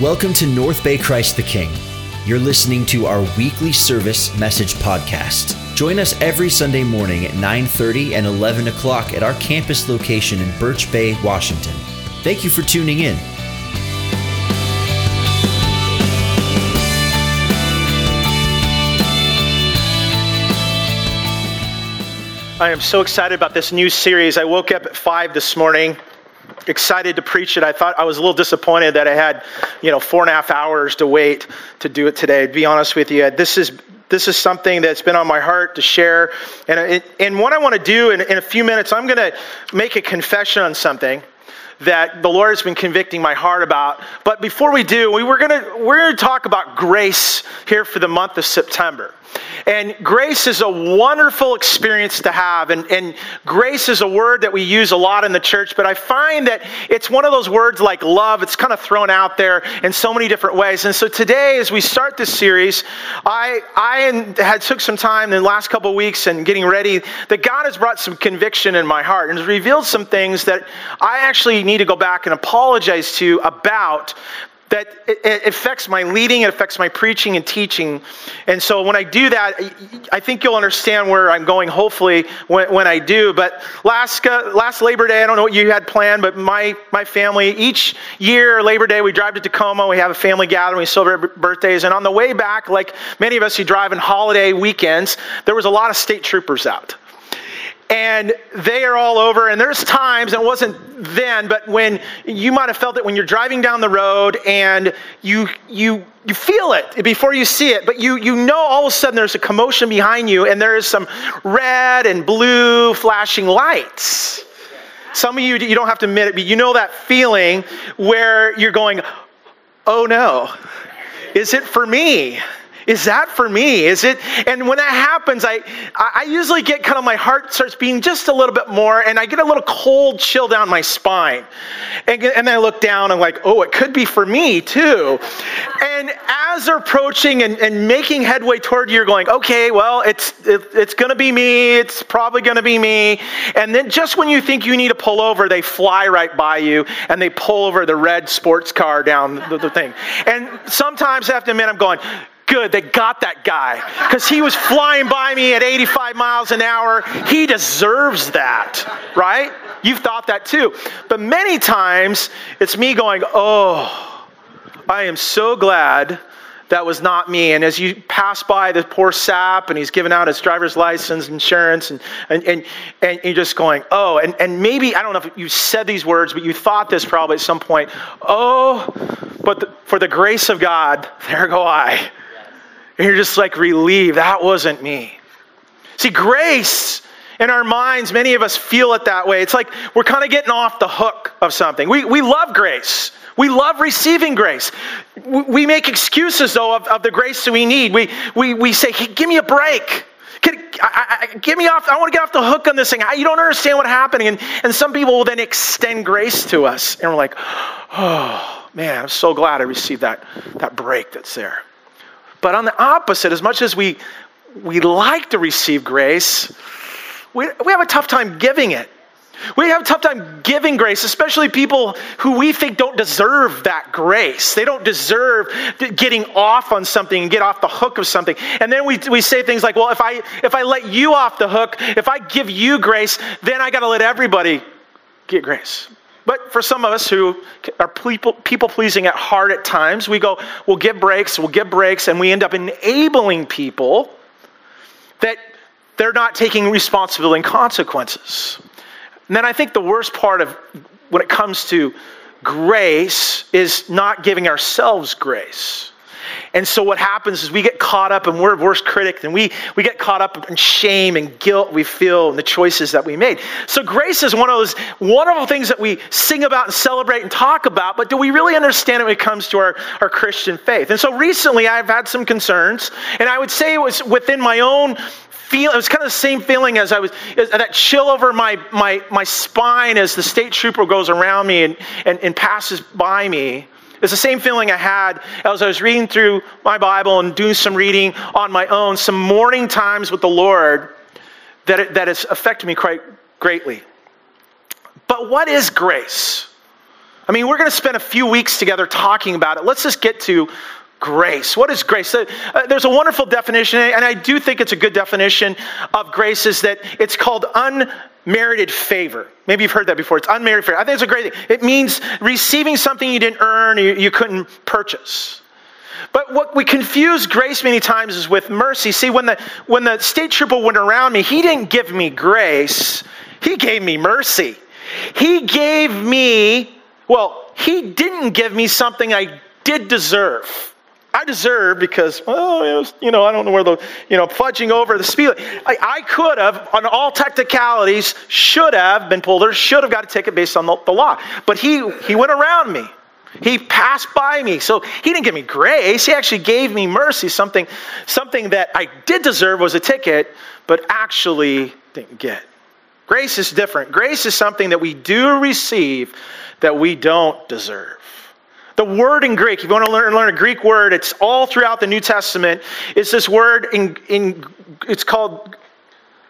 Welcome to North Bay Christ the King. You're listening to our weekly service message podcast. Join us every Sunday morning at 9:30 and 11 o'clock at our campus location in Birch Bay, Washington. Thank you for tuning in. I am so excited about this new series. I woke up at five this morning, excited to preach it. I thought I was a little disappointed that I had, you know, four and a half hours to wait to do it today. To be honest with you, this is this is something that's been on my heart to share. And and what I want to do in, in a few minutes, I'm going to make a confession on something that the Lord has been convicting my heart about. But before we do, we were gonna we're gonna talk about grace here for the month of September. And grace is a wonderful experience to have. And, and grace is a word that we use a lot in the church, but I find that it's one of those words like love, it's kind of thrown out there in so many different ways. And so today, as we start this series, I, I had took some time in the last couple of weeks and getting ready that God has brought some conviction in my heart and has revealed some things that I actually need to go back and apologize to about that it affects my leading, it affects my preaching and teaching. And so when I do that, I think you'll understand where I'm going, hopefully, when, when I do. But last, uh, last Labor Day, I don't know what you had planned, but my, my family, each year, Labor Day, we drive to Tacoma, we have a family gathering, we celebrate birthdays. And on the way back, like many of us who drive in holiday weekends, there was a lot of state troopers out and they are all over. And there's times, and it wasn't then, but when you might have felt it when you're driving down the road and you you you feel it before you see it, but you you know all of a sudden there's a commotion behind you, and there is some red and blue flashing lights. Some of you you don't have to admit it, but you know that feeling where you're going, "Oh no, is it for me?" Is that for me? Is it? And when that happens, I, I usually get kind of my heart starts beating just a little bit more, and I get a little cold chill down my spine. And, and then I look down and like, oh, it could be for me too. And as they're approaching and, and making headway toward you, you're going, okay, well, it's it, it's going to be me. It's probably going to be me. And then just when you think you need to pull over, they fly right by you and they pull over the red sports car down the, the thing. And sometimes I have to admit, I'm going good. They got that guy because he was flying by me at 85 miles an hour. He deserves that, right? You've thought that too. But many times it's me going, oh, I am so glad that was not me. And as you pass by the poor sap and he's giving out his driver's license, insurance, and, and, and, and you're just going, oh, and, and maybe, I don't know if you said these words, but you thought this probably at some point, oh, but the, for the grace of God, there go I. And you're just like relieved. That wasn't me. See, grace in our minds, many of us feel it that way. It's like we're kind of getting off the hook of something. We, we love grace. We love receiving grace. We make excuses, though, of, of the grace that we need. We, we, we say, hey, give me a break. Can, I, I, get me off. I want to get off the hook on this thing. You don't understand what's happening. And, and some people will then extend grace to us. And we're like, oh, man, I'm so glad I received that, that break that's there. But on the opposite, as much as we, we like to receive grace, we, we have a tough time giving it. We have a tough time giving grace, especially people who we think don't deserve that grace. They don't deserve getting off on something and get off the hook of something. And then we, we say things like, well, if I, if I let you off the hook, if I give you grace, then I got to let everybody get grace. But for some of us who are people, people pleasing at heart at times, we go, we'll give breaks, we'll give breaks, and we end up enabling people that they're not taking responsibility and consequences. And then I think the worst part of when it comes to grace is not giving ourselves grace. And so what happens is we get caught up and we're worse critics and we, we get caught up in shame and guilt we feel and the choices that we made. So grace is one of those wonderful things that we sing about and celebrate and talk about, but do we really understand it when it comes to our, our Christian faith? And so recently I've had some concerns, and I would say it was within my own feel it was kind of the same feeling as I was that chill over my my my spine as the state trooper goes around me and, and, and passes by me. It's the same feeling I had as I was reading through my Bible and doing some reading on my own, some morning times with the Lord that, it, that has affected me quite greatly. But what is grace? I mean, we're going to spend a few weeks together talking about it. Let's just get to grace. What is grace? Uh, there's a wonderful definition, and I do think it's a good definition of grace, is that it's called unmerited favor. Maybe you've heard that before. It's unmerited favor. I think it's a great thing. It means receiving something you didn't earn, you, you couldn't purchase. But what we confuse grace many times is with mercy. See, when the, when the state trooper went around me, he didn't give me grace, he gave me mercy. He gave me, well, he didn't give me something I did deserve. I deserve because, well, was, you know, I don't know where the, you know, fudging over the speed. I, I could have, on all technicalities, should have been pulled or should have got a ticket based on the, the law. But he, he went around me. He passed by me. So he didn't give me grace. He actually gave me mercy, something, something that I did deserve was a ticket, but actually didn't get. Grace is different. Grace is something that we do receive that we don't deserve. The word in Greek, if you want to learn, learn a Greek word, it's all throughout the New Testament. It's this word in, in it's called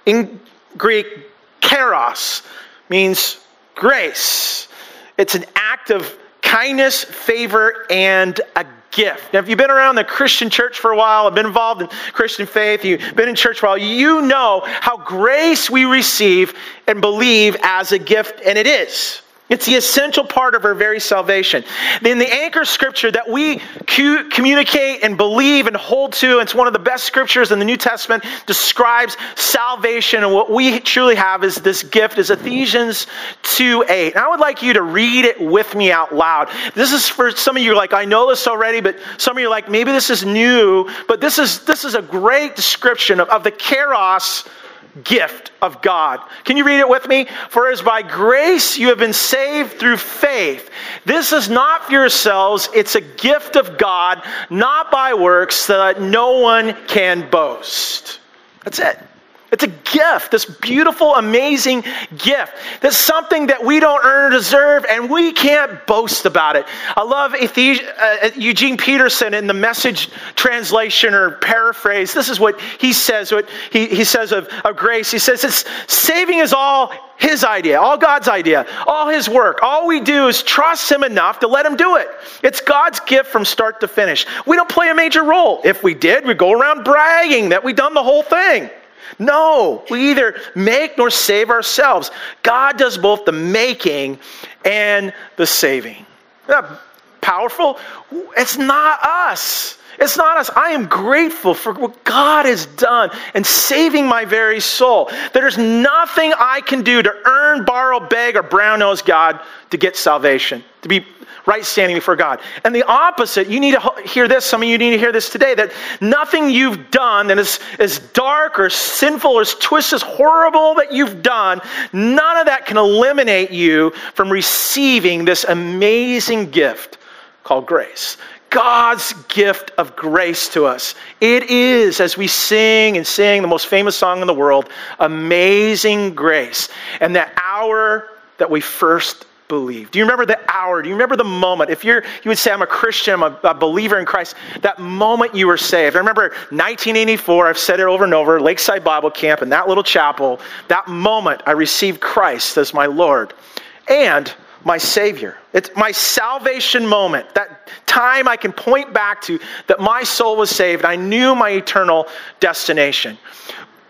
in Greek, charis, means grace. It's an act of kindness, favor, and a gift. Now, if you've been around the Christian church for a while, have been involved in Christian faith, you've been in church for a while, you know how grace we receive and believe as a gift, and it is. It's the essential part of our very salvation. In the anchor scripture that we communicate and believe and hold to, it's one of the best scriptures in the New Testament, describes salvation. And what we truly have is this gift, is Ephesians 2 8. And I would like you to read it with me out loud. This is for some of you like, I know this already, but some of you like, maybe this is new, but this is this is a great description of, of the charis gift of God. Can you read it with me? For as by grace you have been saved through faith. This is not for yourselves, it's a gift of God, not by works, so that no one can boast. That's it. It's a gift, this beautiful, amazing gift. That's something that we don't earn or deserve, and we can't boast about it. I love uh, Eugene Peterson in the message translation or paraphrase. This is what he says, what he, he says of, of grace. He says, it's, saving is all his idea, all God's idea, all his work. All we do is trust him enough to let him do it. It's God's gift from start to finish. We don't play a major role. If we did, we'd go around bragging that we've done the whole thing. No, we either make nor save ourselves. God does both the making and the saving. Powerful? It's not us. It's not us. I am grateful for what God has done and saving my very soul. There's nothing I can do to earn, borrow, beg, or brown nose God to get salvation, to be right standing before God. And the opposite, you need to hear this, some of you need to hear this today, that nothing you've done that is as dark or sinful or as twisted, as horrible that you've done, none of that can eliminate you from receiving this amazing gift called grace. God's gift of grace to us. It is, as we sing and sing the most famous song in the world, Amazing Grace. And that hour that we first believe? Do you remember the hour? Do you remember the moment? If you're, you would say, I'm a Christian, I'm a, a, believer in Christ, that moment you were saved. I remember 1984, I've said it over and over, Lakeside Bible Camp in that little chapel, that moment I received Christ as my Lord and my Savior. It's my salvation moment, that time I can point back to that my soul was saved. I knew my eternal destination.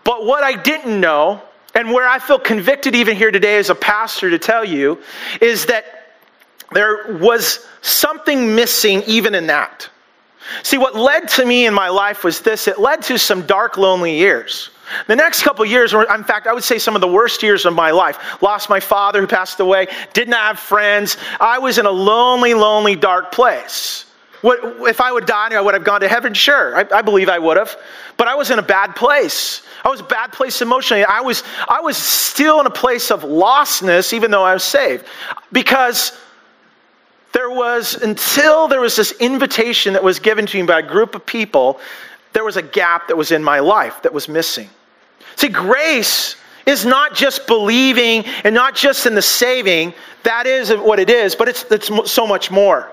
But what I didn't know and where I feel convicted even here today as a pastor to tell you is that there was something missing even in that. See, what led to me in my life was this it led to some dark, lonely years. The next couple years were, in fact, I would say some of the worst years of my life. Lost my father who passed away, didn't have friends. I was in a lonely, lonely, dark place. What, if I would die, I would have gone to heaven? Sure, I, I believe I would have. But I was in a bad place. I was a bad place emotionally. I was, I was still in a place of lostness, even though I was saved. Because there was, until there was this invitation that was given to me by a group of people, there was a gap that was in my life that was missing. See, grace is not just believing and not just in the saving. That is what it is, but it's, it's so much more.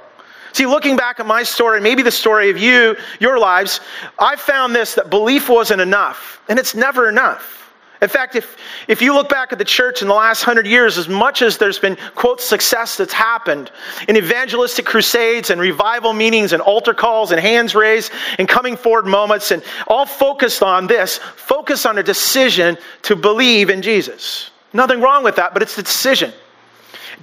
See, looking back at my story, maybe the story of you, your lives, I found this that belief wasn't enough, and it's never enough. In fact, if, if you look back at the church in the last hundred years, as much as there's been, quote, success that's happened in evangelistic crusades and revival meetings and altar calls and hands raised and coming forward moments, and all focused on this, focus on a decision to believe in Jesus. Nothing wrong with that, but it's the decision.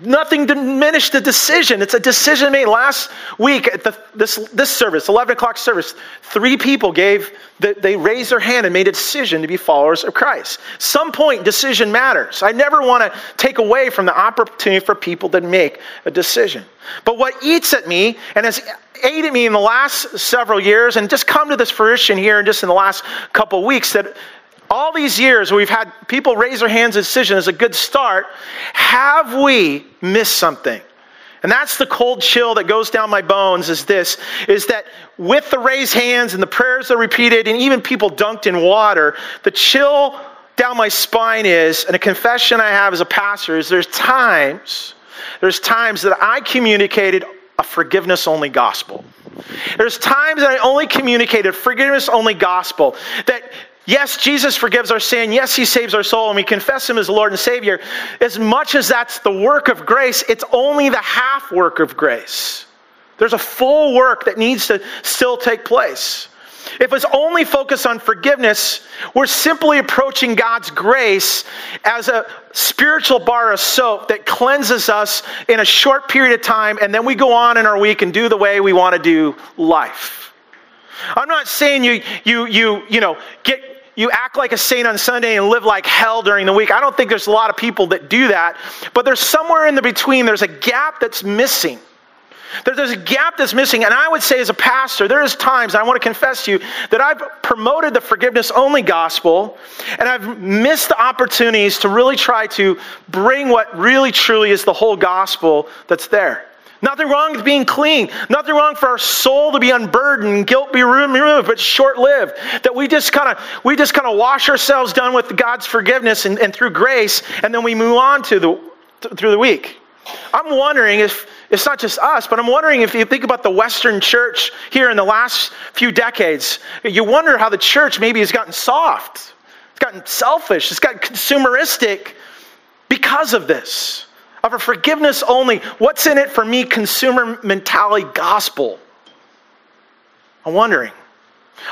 Nothing diminished the decision. It's a decision made. Last week at the, this, this service, 11 o'clock service, three people gave, the, they raised their hand and made a decision to be followers of Christ. Some point, decision matters. I never want to take away from the opportunity for people to make a decision. But what eats at me and has ate at me in the last several years and just come to this fruition here and just in the last couple weeks that all these years we've had people raise their hands decision is a good start. Have we missed something? And that's the cold chill that goes down my bones is this is that with the raised hands and the prayers that are repeated and even people dunked in water, the chill down my spine is, and a confession I have as a pastor is there's times, there's times that I communicated a forgiveness only gospel. There's times that I only communicated forgiveness only gospel that Yes, Jesus forgives our sin. Yes, he saves our soul, and we confess him as Lord and Savior. As much as that's the work of grace, it's only the half work of grace. There's a full work that needs to still take place. If it's only focused on forgiveness, we're simply approaching God's grace as a spiritual bar of soap that cleanses us in a short period of time, and then we go on in our week and do the way we want to do life. I'm not saying you, you, you, you know, get you act like a saint on Sunday and live like hell during the week. I don't think there's a lot of people that do that, but there's somewhere in the between, there's a gap that's missing. There's a gap that's missing. And I would say, as a pastor, there is times, I want to confess to you, that I've promoted the forgiveness only gospel and I've missed the opportunities to really try to bring what really truly is the whole gospel that's there. Nothing wrong with being clean. Nothing wrong for our soul to be unburdened, guilt be removed, but short-lived. That we just kind of we just kind of wash ourselves done with God's forgiveness and, and through grace, and then we move on to the through the week. I'm wondering if it's not just us, but I'm wondering if you think about the Western church here in the last few decades, you wonder how the church maybe has gotten soft, it's gotten selfish, it's gotten consumeristic because of this of a forgiveness only, what's in it for me consumer mentality gospel? I'm wondering.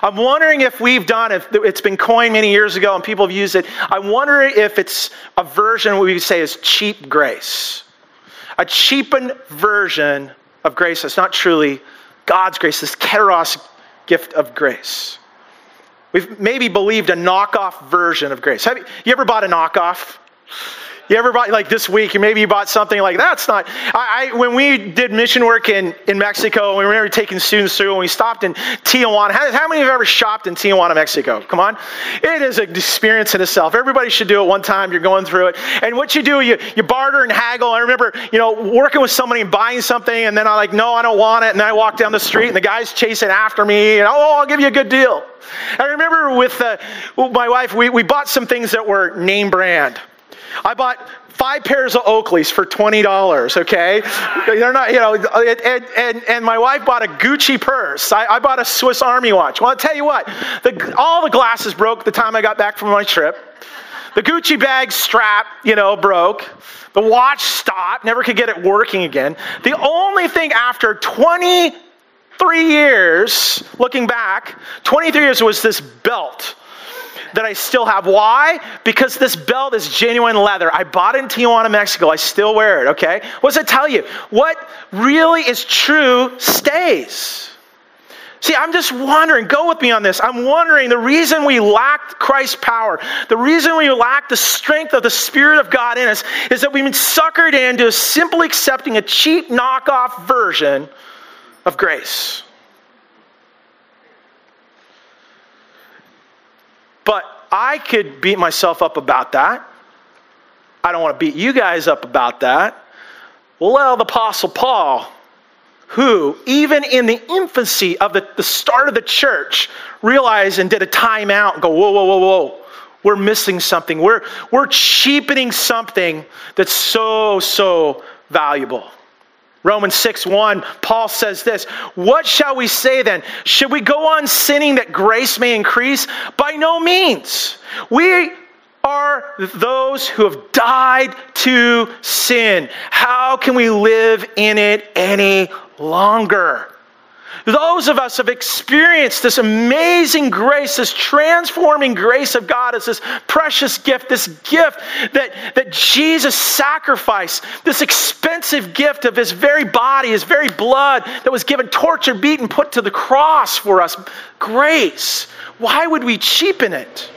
I'm wondering if we've done, if it's been coined many years ago and people have used it. I wonder if it's a version what we say is cheap grace. A cheapened version of grace that's not truly God's grace, this kairos gift of grace. We've maybe believed a knockoff version of grace. Have you ever bought a knockoff? You ever bought like this week? Maybe you bought something like that's not. I, I when we did mission work in, in Mexico, we remember taking students through, and we stopped in Tijuana. How, how many of you have ever shopped in Tijuana, Mexico? Come on, it is an experience in itself. Everybody should do it one time. You're going through it, and what you do, you you barter and haggle. I remember, you know, working with somebody and buying something, and then I'm like, no, I don't want it, and I walk down the street, and the guy's chasing after me, and oh, I'll give you a good deal. I remember with uh, my wife, we, we bought some things that were name brand. I bought five pairs of Oakleys for $20, okay? They're not, you know, and, and, and my wife bought a Gucci purse. I, I bought a Swiss Army watch. Well, I'll tell you what, the, all the glasses broke the time I got back from my trip. The Gucci bag strap, you know, broke. The watch stopped, never could get it working again. The only thing after 23 years, looking back, 23 years was this belt that I still have. Why? Because this belt is genuine leather. I bought it in Tijuana, Mexico. I still wear it, okay? What does it tell you? What really is true stays. See, I'm just wondering, go with me on this. I'm wondering the reason we lack Christ's power, the reason we lack the strength of the Spirit of God in us, is that we've been suckered into simply accepting a cheap knockoff version of grace. But I could beat myself up about that. I don't want to beat you guys up about that. Well, the Apostle Paul, who, even in the infancy of the, the start of the church, realized and did a timeout and go, whoa, whoa, whoa, whoa. We're missing something. We're, we're cheapening something that's so, so valuable. Romans 6 1, Paul says this What shall we say then? Should we go on sinning that grace may increase? By no means. We are those who have died to sin. How can we live in it any longer? Those of us have experienced this amazing grace, this transforming grace of God as this precious gift, this gift that, that Jesus sacrificed, this expensive gift of his very body, his very blood that was given, tortured, beaten, put to the cross for us. Grace. Why would we cheapen it?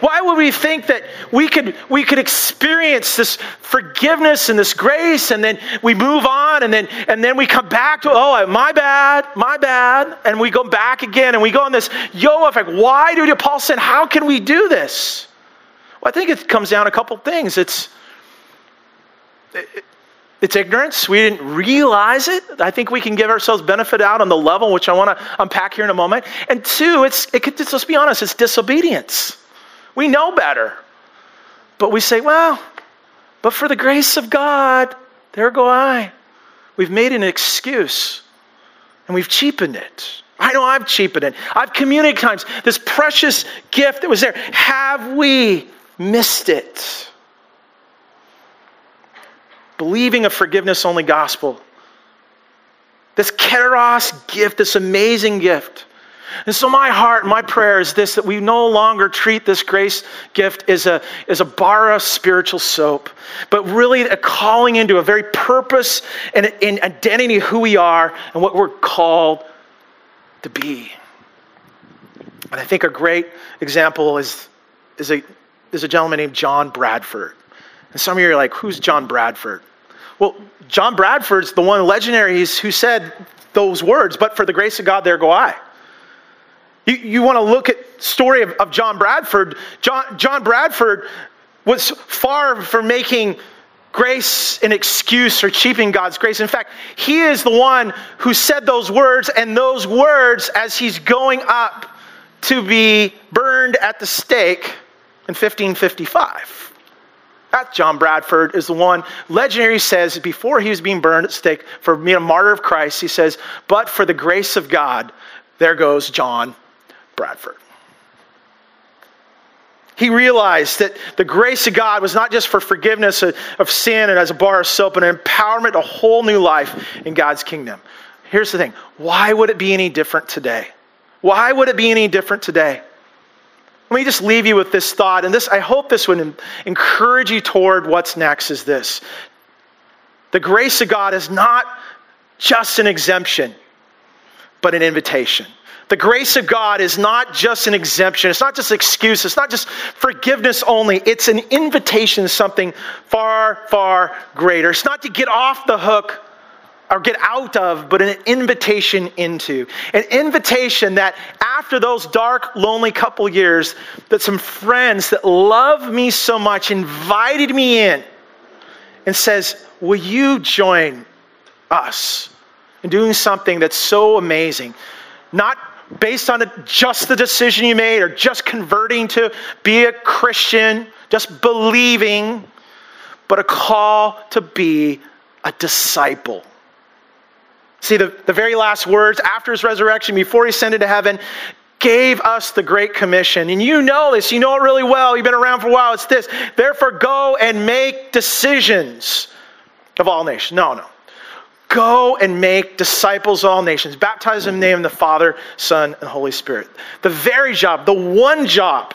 Why would we think that we could, we could experience this forgiveness and this grace and then we move on and then, and then we come back to, oh, my bad, my bad, and we go back again and we go on this yo effect. Why do Paul said, how can we do this? Well, I think it comes down to a couple things. It's, it, it's ignorance. We didn't realize it. I think we can give ourselves benefit out on the level, which I want to unpack here in a moment. And two, it's, it could, let's be honest, it's disobedience. We know better. But we say, well, but for the grace of God, there go I. We've made an excuse and we've cheapened it. I know I've cheapened it. I've communicated times this precious gift that was there. Have we missed it? Believing a forgiveness only gospel. This kairos gift, this amazing gift and so, my heart, my prayer is this that we no longer treat this grace gift as a, as a bar of spiritual soap, but really a calling into a very purpose and, identity who we are and what we're called to be. And I think a great example is, is, a, is a gentleman named John Bradford. And some of you are like, who's John Bradford? Well, John Bradford's the one legendary who said those words, but for the grace of God, there go I. You, you want to look at story of, of John Bradford. John, John Bradford was far from making grace an excuse or cheapening God's grace. In fact, he is the one who said those words, and those words as he's going up to be burned at the stake in 1555. That John Bradford is the one, legendary says, before he was being burned at stake for being a martyr of Christ, he says, But for the grace of God, there goes John Bradford. He realized that the grace of God was not just for forgiveness of sin and as a bar of soap, but an empowerment, a whole new life in God's kingdom. Here's the thing why would it be any different today? Why would it be any different today? Let me just leave you with this thought, and this I hope this would encourage you toward what's next is this. The grace of God is not just an exemption, but an invitation. The grace of God is not just an exemption, it's not just an excuse, it's not just forgiveness only. It's an invitation to something far, far greater. It's not to get off the hook or get out of, but an invitation into. An invitation that after those dark, lonely couple years, that some friends that love me so much invited me in and says, Will you join us in doing something that's so amazing? Not based on just the decision you made or just converting to be a Christian, just believing, but a call to be a disciple. See, the, the very last words after his resurrection, before he ascended to heaven, gave us the Great Commission. And you know this, you know it really well. You've been around for a while. It's this therefore, go and make decisions of all nations. No, no. Go and make disciples of all nations. Baptize them in the name of the Father, Son, and Holy Spirit. The very job, the one job,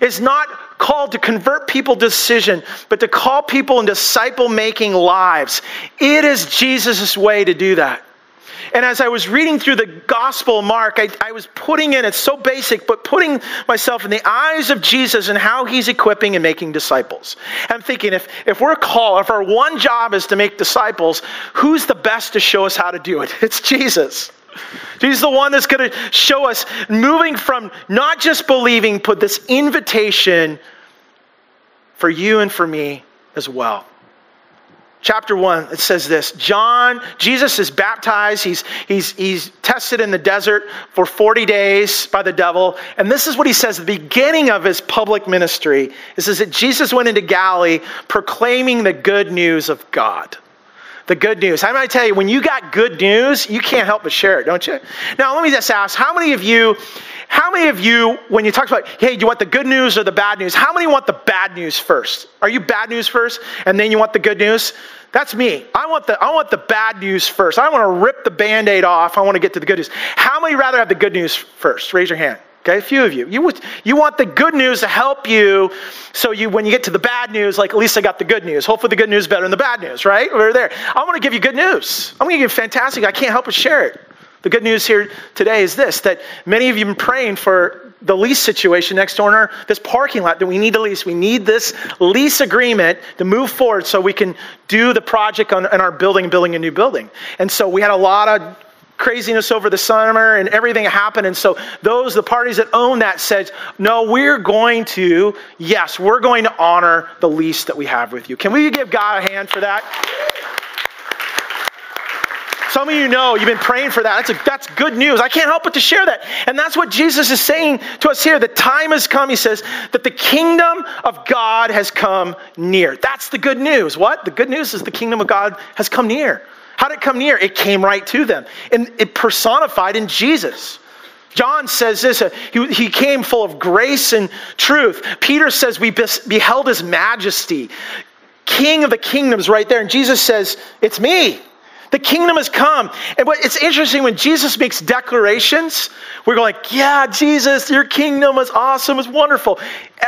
is not called to convert people to decision, but to call people in disciple making lives. It is Jesus' way to do that. And as I was reading through the Gospel Mark, I, I, was putting in, it's so basic, but putting myself in the eyes of Jesus and how he's equipping and making disciples. I'm thinking if, if we're called, if our one job is to make disciples, who's the best to show us how to do it? It's Jesus. He's the one that's going to show us moving from not just believing, but this invitation for you and for me as well chapter 1 it says this john jesus is baptized. He's, he's, he's tested in the desert for 40 days by the devil. And this is what he says the beginning of his public ministry. It says that jesus went into galilee proclaiming the good news of god. The good news. I'm going to tell you when you got good news you can't help but share it don't you? Now let me just ask how many of you How many of you, when you talk about, hey, do you want the good news or the bad news? How many want the bad news first? Are you bad news first and then you want the good news? That's me. I want the I want the bad news first. I want to rip the band-aid off. I want to get to the good news. How many rather have the good news first? Raise your hand. Okay, a few of you. You, you want the good news to help you so you when you get to the bad news, like at least I got the good news. Hopefully the good news is better than the bad news, right? We're there. I want to give you good news. I'm going to give you fantastic. I can't help but share it. The good news here today is this that many of you have been praying for the lease situation next door in our, this parking lot that we need to lease. We need this lease agreement to move forward so we can do the project on, in our building, building a new building. And so we had a lot of craziness over the summer and everything happened. And so those, the parties that own that said, no, we're going to, yes, we're going to honor the lease that we have with you. Can we give God a hand for that? Some of you know you've been praying for that. That's, a, that's good news. I can't help but to share that. And that's what Jesus is saying to us here. The time has come, he says, that the kingdom of God has come near. That's the good news. What? The good news is the kingdom of God has come near. How did it come near? It came right to them. And it personified in Jesus. John says this, uh, he, he came full of grace and truth. Peter says we beheld his majesty. King of the kingdoms right there. And Jesus says, It's me. The kingdom has come. And what, it's interesting when Jesus makes declarations, we're going, like, yeah, Jesus, your kingdom is awesome, it's wonderful.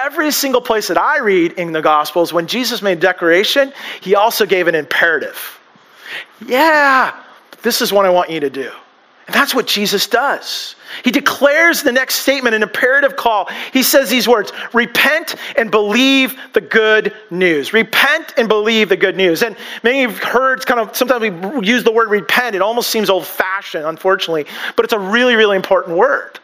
Every single place that I read in the Gospels, when Jesus made a declaration, he also gave an imperative. Yeah, this is what I want you to do. And that's what Jesus does. He declares the next statement, an imperative call. He says these words Repent and believe the good news. Repent and believe the good news. And many of you have heard kind of sometimes we use the word repent. It almost seems old fashioned, unfortunately, but it's a really, really important word.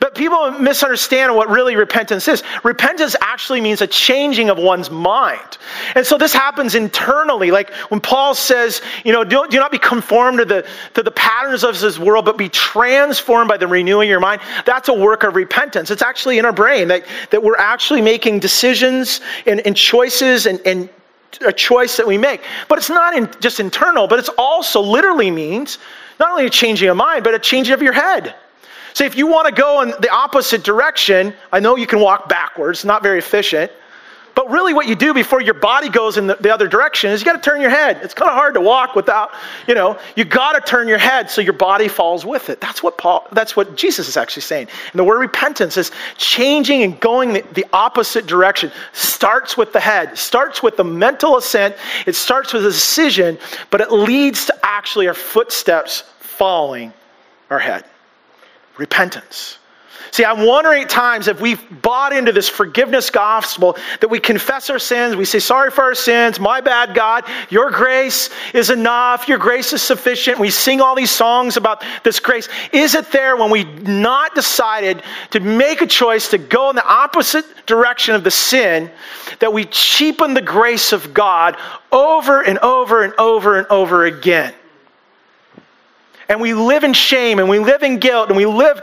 But people misunderstand what really repentance is. Repentance actually means a changing of one's mind. And so this happens internally. Like when Paul says, you know, do, not be conformed to the, to the patterns of this world, but be transformed by the renewing of your mind. That's a work of repentance. It's actually in our brain that, that we're actually making decisions and, and choices and, and a choice that we make. But it's not in, just internal, but it's also literally means not only a changing of mind, but a changing of your head. See, if you want to go in the opposite direction, I know you can walk backwards, not very efficient. But really, what you do before your body goes in the, the other direction is you got to turn your head. It's kind of hard to walk without, you know, you got to turn your head so your body falls with it. That's what Paul, that's what Jesus is actually saying. And the word repentance is changing and going the, the opposite direction. Starts with the head, starts with the mental assent, it starts with a decision, but it leads to actually our footsteps following our head repentance. See, I'm wondering at times if we've bought into this forgiveness gospel that we confess our sins, we say, Sorry for our sins, my bad, God, your grace is enough, your grace is sufficient. We sing all these songs about this grace. Is it there when we not decided to make a choice to go in the opposite direction of the sin that we cheapen the grace of God over and over and over and over again? And we live in shame and we live in guilt and we live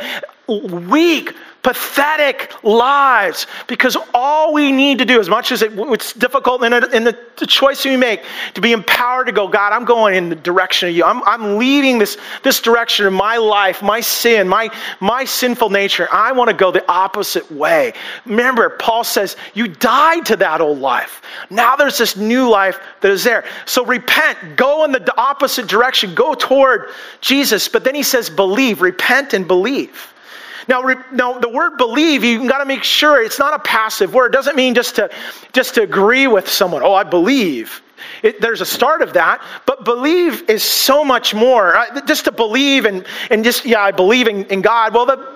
weak, pathetic lives because all we need to do, as much as it, it's difficult in, in the, the, choice we make, to be empowered to go, God, I'm going in the direction of you. I'm, I'm leaving this, this direction of my life, my sin, my, my sinful nature. I want to go the opposite way. Remember, Paul says, You died to that old life. Now there's this new life that is there. So repent, go in the opposite direction, go toward Jesus. But then he says, Believe, repent and believe. Now, now the word believe, you got to make sure it's not a passive word. It doesn't mean just to, just to agree with someone. Oh, I believe. It, there's a start of that, but believe is so much more. Uh, just to believe and, and just, yeah, I believe in, in God. Well, the,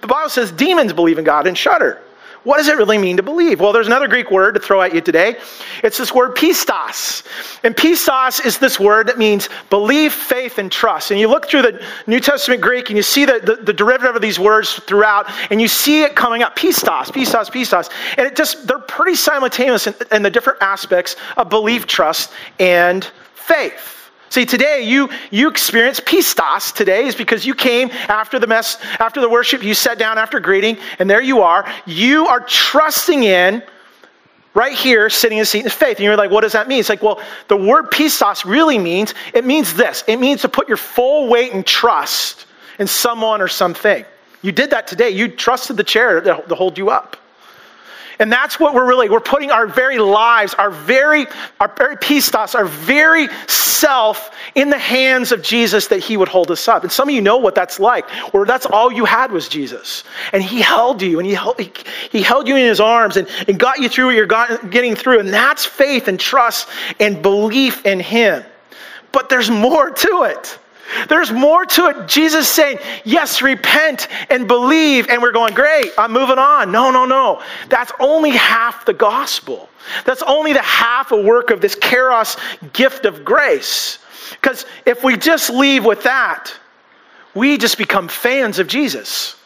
the Bible says demons believe in God and shudder. What does it really mean to believe? Well, there's another Greek word to throw at you today. It's this word pistos. And pistos is this word that means belief, faith, and trust. And you look through the New Testament Greek and you see the, the, the derivative of these words throughout, and you see it coming up pistos, pistos, pistos. And it just, they're pretty simultaneous in, in the different aspects of belief, trust, and faith. See, today you you experience pistos today is because you came after the mess, after the worship, you sat down after greeting, and there you are. You are trusting in right here, sitting in a seat of faith. And you're like, what does that mean? It's like, well, the word pistos really means, it means this. It means to put your full weight and trust in someone or something. You did that today. You trusted the chair to hold you up. And that's what we're really, we're putting our very lives, our very, our very pistos, our very self in the hands of Jesus that he would hold us up. And some of you know what that's like, where that's all you had was Jesus. And he held you and he held, he, he held you in his arms and, and got you through what you're got, getting through. And that's faith and trust and belief in him. But there's more to it. There's more to it. Jesus saying, yes, repent and believe. And we're going, great, I'm moving on. No, no, no. That's only half the gospel. That's only the half a work of this charis gift of grace. Because if we just leave with that, we just become fans of Jesus.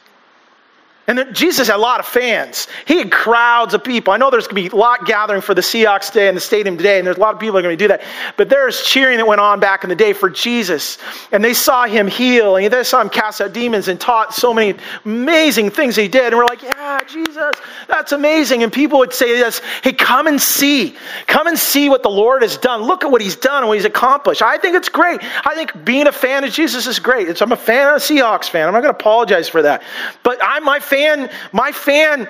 And Jesus had a lot of fans. He had crowds of people. I know there's going to be a lot gathering for the Seahawks today in the stadium today, and there's a lot of people are going to do that. But there's cheering that went on back in the day for Jesus. And they saw him heal, and they saw him cast out demons and taught so many amazing things he did. And we're like, yeah, Jesus, that's amazing. And people would say this, hey, come and see. Come and see what the Lord has done. Look at what he's done and what he's accomplished. I think it's great. I think being a fan of Jesus is great. It's, I'm a fan of a Seahawks fan. I'm not going to apologize for that. But I'm my my fan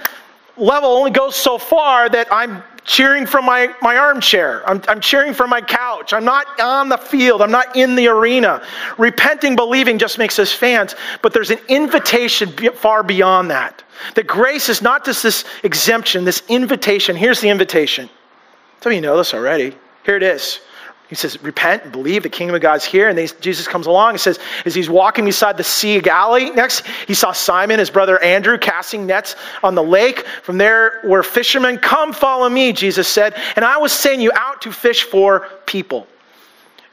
level only goes so far that I'm cheering from my, my armchair. I'm, I'm cheering from my couch. I'm not on the field. I'm not in the arena. Repenting, believing just makes us fans, but there's an invitation far beyond that. That grace is not just this exemption, this invitation. Here's the invitation. Some of you know this already. Here it is. He says, Repent and believe the kingdom of God's here. And they, Jesus comes along and says, As he's walking beside the Sea of Galilee, next, he saw Simon, his brother Andrew, casting nets on the lake. From there were fishermen. Come follow me, Jesus said, and I will send you out to fish for people.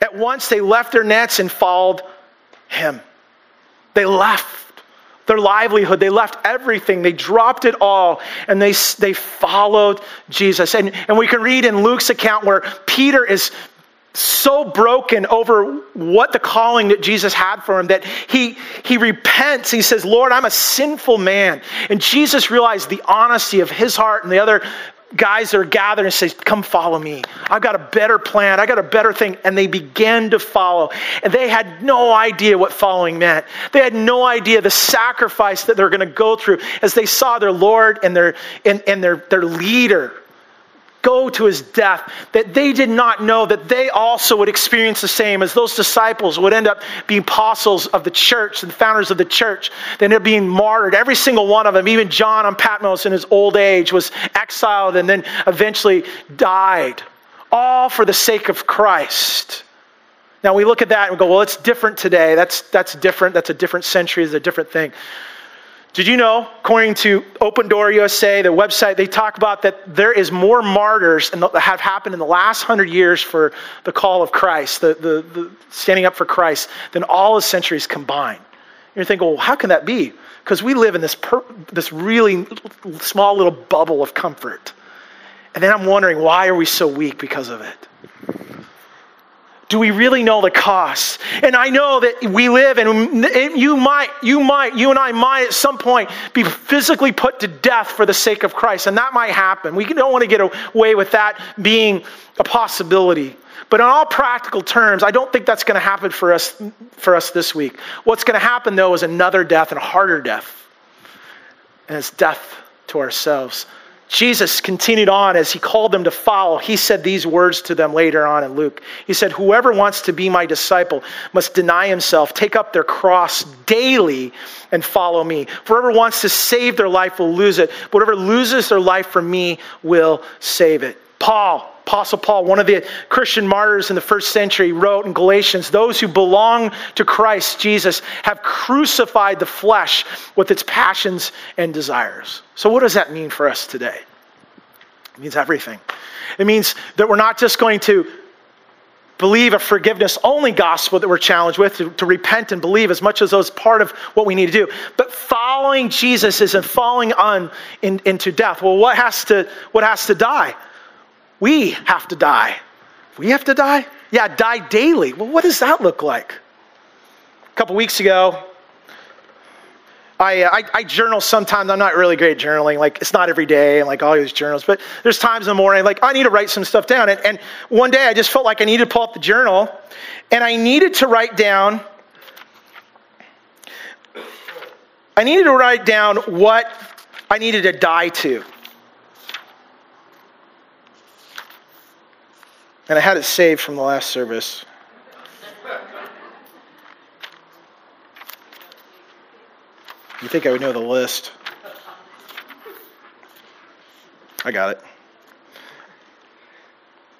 At once they left their nets and followed him. They left their livelihood. They left everything. They dropped it all and they, they followed Jesus. And, and we can read in Luke's account where Peter is so broken over what the calling that Jesus had for him that he, he repents. He says, Lord, I'm a sinful man. And Jesus realized the honesty of his heart and the other guys that are gathered and says, Come follow me. I've got a better plan. I got a better thing. And they began to follow. And they had no idea what following meant. They had no idea the sacrifice that they're going to go through as they saw their Lord and their and, and their, their leader go to his death, that they did not know that they also would experience the same as those disciples would end up being apostles of the church and founders of the church. They ended up being martyred. Every single one of them, even John on Patmos in his old age, was exiled and then eventually died, all for the sake of Christ. Now we look at that and we go, well, it's different today. That's, that's different. That's a different century. It's a different thing. Did you know, according to Open Door USA, the website, they talk about that there is more martyrs that have happened in the last hundred years for the call of Christ, the, the, the standing up for Christ, than all the centuries combined. You're thinking, well, how can that be? Because we live in this, per, this really small little bubble of comfort. And then I'm wondering, why are we so weak because of it? Do we really know the cost? And I know that we live and you might, you might, you and I might at some point be physically put to death for the sake of Christ. And that might happen. We don't want to get away with that being a possibility. But in all practical terms, I don't think that's going to happen for us, for us this week. What's going to happen though is another death and a harder death. And it's death to ourselves. Jesus continued on as he called them to follow. He said these words to them later on in Luke. He said, Whoever wants to be my disciple must deny himself, take up their cross daily, and follow me. Whoever wants to save their life will lose it. But whoever loses their life for me will save it. Paul, Apostle Paul, one of the Christian martyrs in the first century, wrote in Galatians Those who belong to Christ Jesus have crucified the flesh with its passions and desires. So, what does that mean for us today? It means everything. It means that we're not just going to believe a forgiveness only gospel that we're challenged with, to, to, repent and believe as much as those part of what we need to do. But following Jesus isn't falling on in, into death. Well, what has to what has to die? We have to die. We have to die? Yeah, die daily. Well, what does that look like? A couple weeks ago, I, uh, I, I, journal sometimes. I'm not really great at journaling. Like, it's not every day and like all these journals, but there's times in the morning, like, I need to write some stuff down. And, and one day I just felt like I needed to pull up the journal and I needed to write down I needed to write down what I needed to die to. And I had it saved from the last service. You think I would know the list? I got it.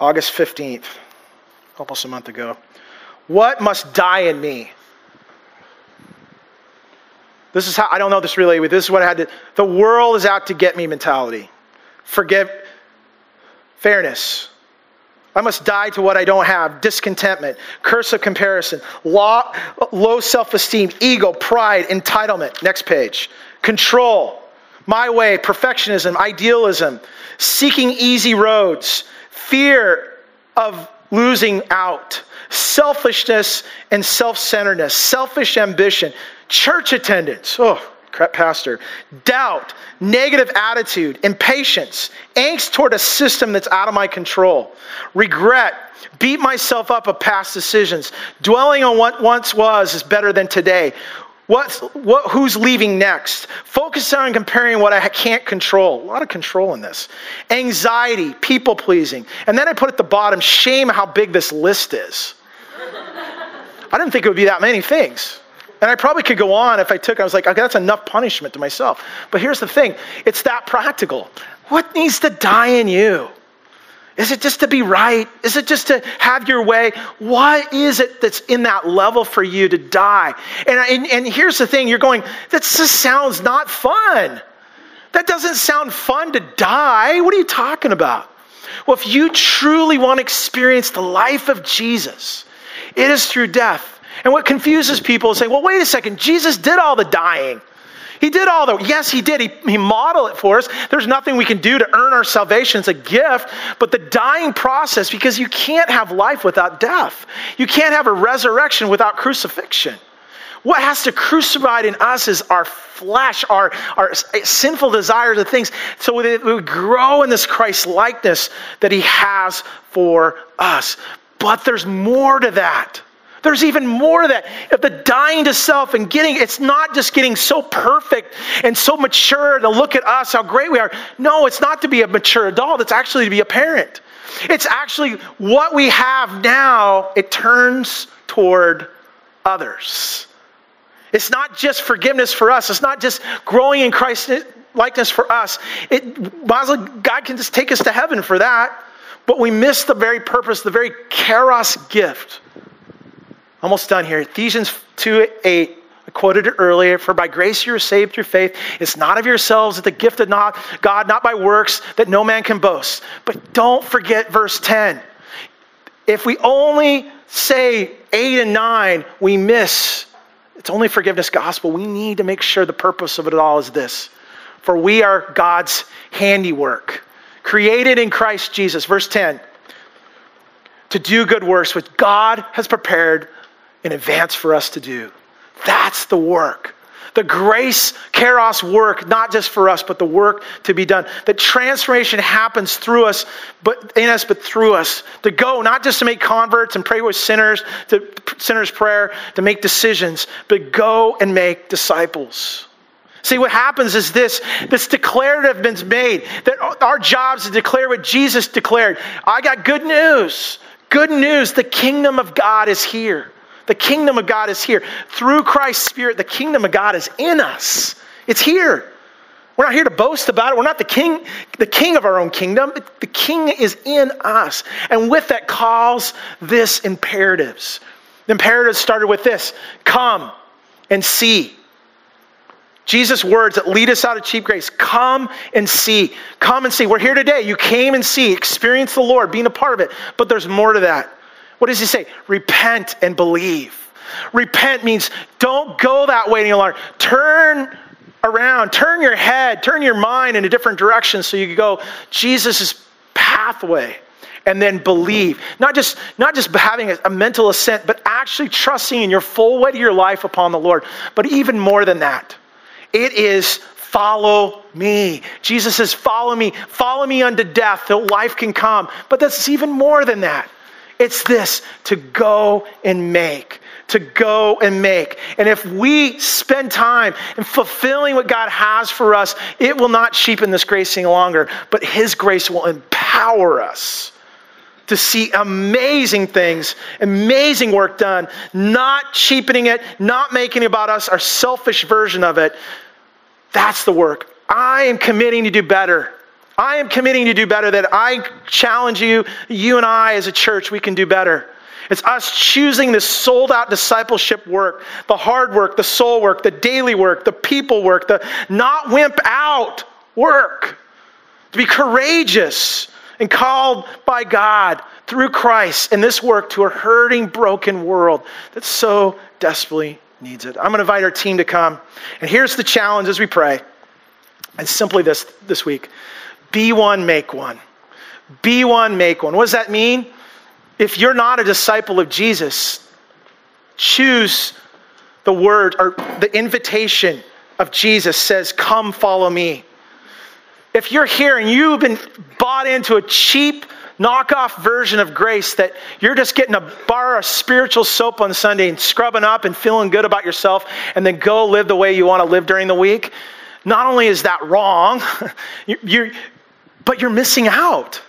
August 15th, almost a month ago. What must die in me? This is how, I don't know this really, but this is what I had to, the world is out to get me mentality. Forgive, fairness. I must die to what I don't have discontentment, curse of comparison, law, low self esteem, ego, pride, entitlement. Next page. Control, my way, perfectionism, idealism, seeking easy roads, fear of losing out, selfishness and self centeredness, selfish ambition, church attendance. Oh, pastor. Doubt, negative attitude, impatience, angst toward a system that's out of my control, regret, beat myself up of past decisions, dwelling on what once was is better than today. What's, what, who's leaving next? Focus on comparing what I can't control. A lot of control in this. Anxiety, people pleasing. And then I put at the bottom shame how big this list is. I didn't think it would be that many things. And I probably could go on if I took, I was like, okay, that's enough punishment to myself. But here's the thing it's that practical. What needs to die in you? Is it just to be right? Is it just to have your way? What is it that's in that level for you to die? And, and, and here's the thing you're going, that just sounds not fun. That doesn't sound fun to die. What are you talking about? Well, if you truly want to experience the life of Jesus, it is through death. And what confuses people is saying, well, wait a second, Jesus did all the dying. He did all the, yes, he did. He, he modeled it for us. There's nothing we can do to earn our salvation. It's a gift. But the dying process, because you can't have life without death, you can't have a resurrection without crucifixion. What has to crucify in us is our flesh, our, our eh, sinful desires of things, so we grow in this Christ likeness that He has for us. But there's more to that. There's even more that. Of the dying to self and getting, it's not just getting so perfect and so mature to look at us, how great we are. No, it's not to be a mature adult, it's actually to be a parent. It's actually what we have now, it turns toward others. It's not just forgiveness for us, it's not just growing in Christ eh, likeness for us. It, God can just take us to heaven for that, but we miss the very purpose, the very charis gift Almost done here. Ephesians 2 8. I quoted it earlier. For by grace you are saved through faith. It's not of yourselves, it's the gift of not God, not by works, that no man can boast. But don't forget verse 10. If we only say 8 and 9, we miss. It's only forgiveness gospel. We need to make sure the purpose of it all is this. For we are God's handiwork, created in Christ Jesus. Verse 10 to do good works, which God has prepared in advance for us to do. That's the work. The grace, charis work, not just for us, but the work to be done. That transformation happens through us, but in us, but through us. To go, not just to make converts and pray with sinners, to sinners' prayer, to make decisions, but go and make disciples. See, what happens is this this declarative has been made that our job is to declare what Jesus declared. I got good news. Good news the kingdom of God is here. The kingdom of God is here. Through Christ's Spirit, the kingdom of God is in us. It's here. We're not here to boast about it. We're not the king, the king of our own kingdom. The king is in us. And with that calls this imperatives. The imperatives started with this come and see. Jesus' words that lead us out of cheap grace come and see. Come and see. We're here today. You came and see, experience the Lord, being a part of it. But there's more to that. What does he say? Repent and believe. Repent means don't go that way any longer. Turn around, turn your head, turn your mind in a different direction so you can go Jesus' pathway and then believe. Not just, not just having a, mental assent, but actually trusting in your full weight of your life upon the Lord. But even more than that, it is follow me. Jesus says, follow me, follow me unto death till life can come. But that's even more than that. It's this to go and make to go and make. And if we spend time in fulfilling what God has for us, it will not cheapen this grace any longer, but His grace will empower us to see amazing things, amazing work done, not cheapening it, not making it about us, our selfish version of it. That's the work. I am committing to do better. I am committing to do better. That I challenge you, you and I as a church, we can do better. It's us choosing this sold out discipleship work, the hard work, the soul work, the daily work, the people work, the not wimp out work. To be courageous and called by God through Christ in this work to a hurting, broken world that so desperately needs it. I'm going to invite our team to come. And here's the challenge as we pray. And simply this this week be one, make one. Be one, make one. What does that mean? If you're not a disciple of Jesus, choose the word or the invitation of Jesus says, Come follow me. If you're here and you've been bought into a cheap, knockoff version of grace that you're just getting a bar of spiritual soap on Sunday and scrubbing up and feeling good about yourself and then go live the way you want to live during the week, not only is that wrong, you're, but you're missing out.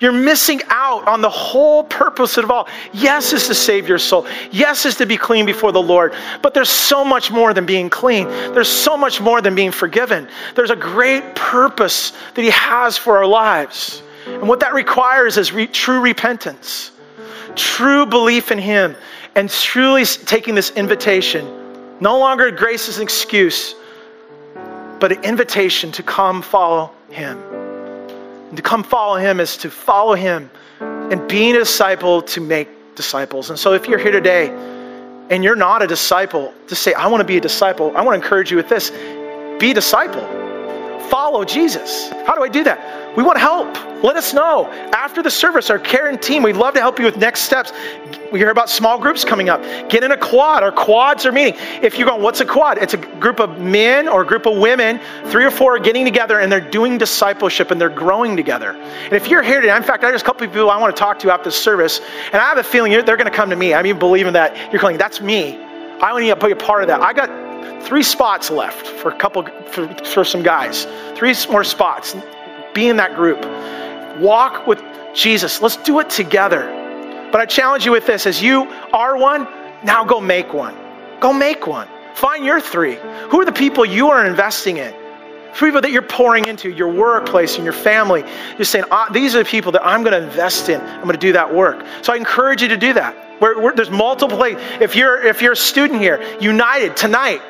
You're missing out on the whole purpose of all. Yes, is to save your soul. Yes, is to be clean before the Lord. But there's so much more than being clean. There's so much more than being forgiven. There's a great purpose that He has for our lives. And what that requires is re- true repentance, true belief in Him, and truly taking this invitation. No longer grace is an excuse, but an invitation to come follow Him. And to come follow him is to follow him and being a disciple to make disciples. And so if you're here today and you're not a disciple, to say, I want to be a disciple, I want to encourage you with this be a disciple. Follow Jesus. How do I do that? We want help. Let us know. After the service, our care and team, we'd love to help you with next steps. We hear about small groups coming up. Get in a quad. Our quads are meeting. If you're going, what's a quad? It's a group of men or a group of women, three or four are getting together and they're doing discipleship and they're growing together. And if you're here today, in fact, there's a couple of people I want to talk to after the service, and I have a feeling they're going to come to me. I mean, believing that you're going, that's me. I want to be a part of that. I got three spots left for a couple for, for some guys. Three more spots. Be in that group walk with Jesus. Let's do it together. But I challenge you with this as you are one, now go make one. Go make one. Find your three. Who are the people you are investing in? People that you're pouring into, your workplace and your family. You're saying, ah, these are the people that I'm going to invest in. I'm going to do that work. So I encourage you to do that. We're, there's multiple. If you're if you're a student here, united tonight,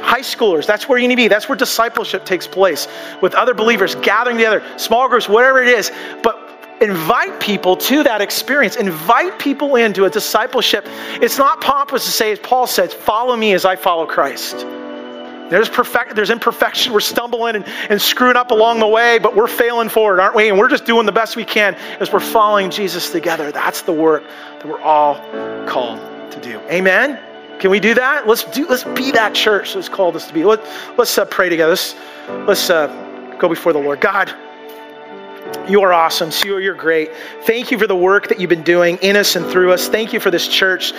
high schoolers, that's where you need to be. That's where discipleship takes place with other believers gathering together, small groups, whatever it is. But invite people to that experience. Invite people into a discipleship. It's not pompous to say, as Paul says, follow me as I follow Christ. There's perfect, there's imperfection. We're stumbling and, and screwing up along the way, but we're failing forward, aren't we? And we're just doing the best we can as we're following Jesus together. That's the work that we're all called to do. Amen. Can we do that? Let's do. Let's be that church that's called us to be. Let, let's uh, pray together. Let's, let's uh, go before the Lord. God. You are awesome. So you're great. Thank you for the work that you've been doing in us and through us. Thank you for this church.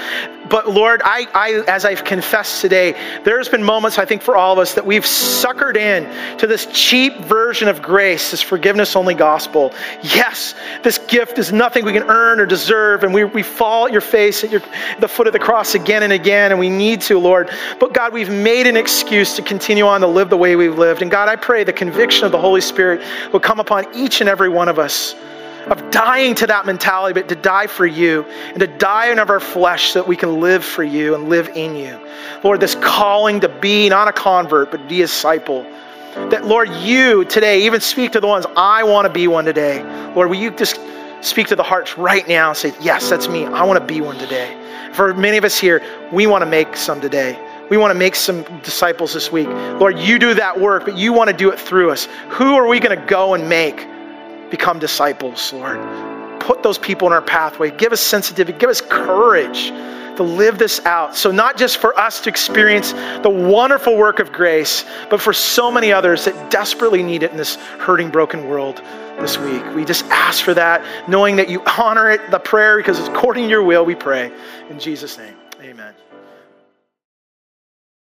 But Lord, I, I, as I've confessed today, there's been moments I think for all of us that we've suckered in to this cheap version of grace, this forgiveness only gospel. Yes, this gift is nothing we can earn or deserve, and we, we fall at your face at your, the foot of the cross again and again, and we need to, Lord. But God, we've made an excuse to continue on to live the way we've lived. And God, I pray the conviction of the Holy Spirit will come upon each and every one of us of dying to that mentality, but to die for you and to die in of our flesh so that we can live for you and live in you. Lord, this calling to be not a convert, but be a disciple. That, Lord, you today even speak to the ones I want to be one today. Lord, will you just speak to the hearts right now and say, Yes, that's me. I want to be one today. For many of us here, we want to make some today. We want to make some disciples this week. Lord, you do that work, but you want to do it through us. Who are we going to go and make? Become disciples, Lord. Put those people in our pathway. Give us sensitivity. Give us courage to live this out. So, not just for us to experience the wonderful work of grace, but for so many others that desperately need it in this hurting, broken world this week. We just ask for that, knowing that you honor it, the prayer, because it's according to your will, we pray. In Jesus' name.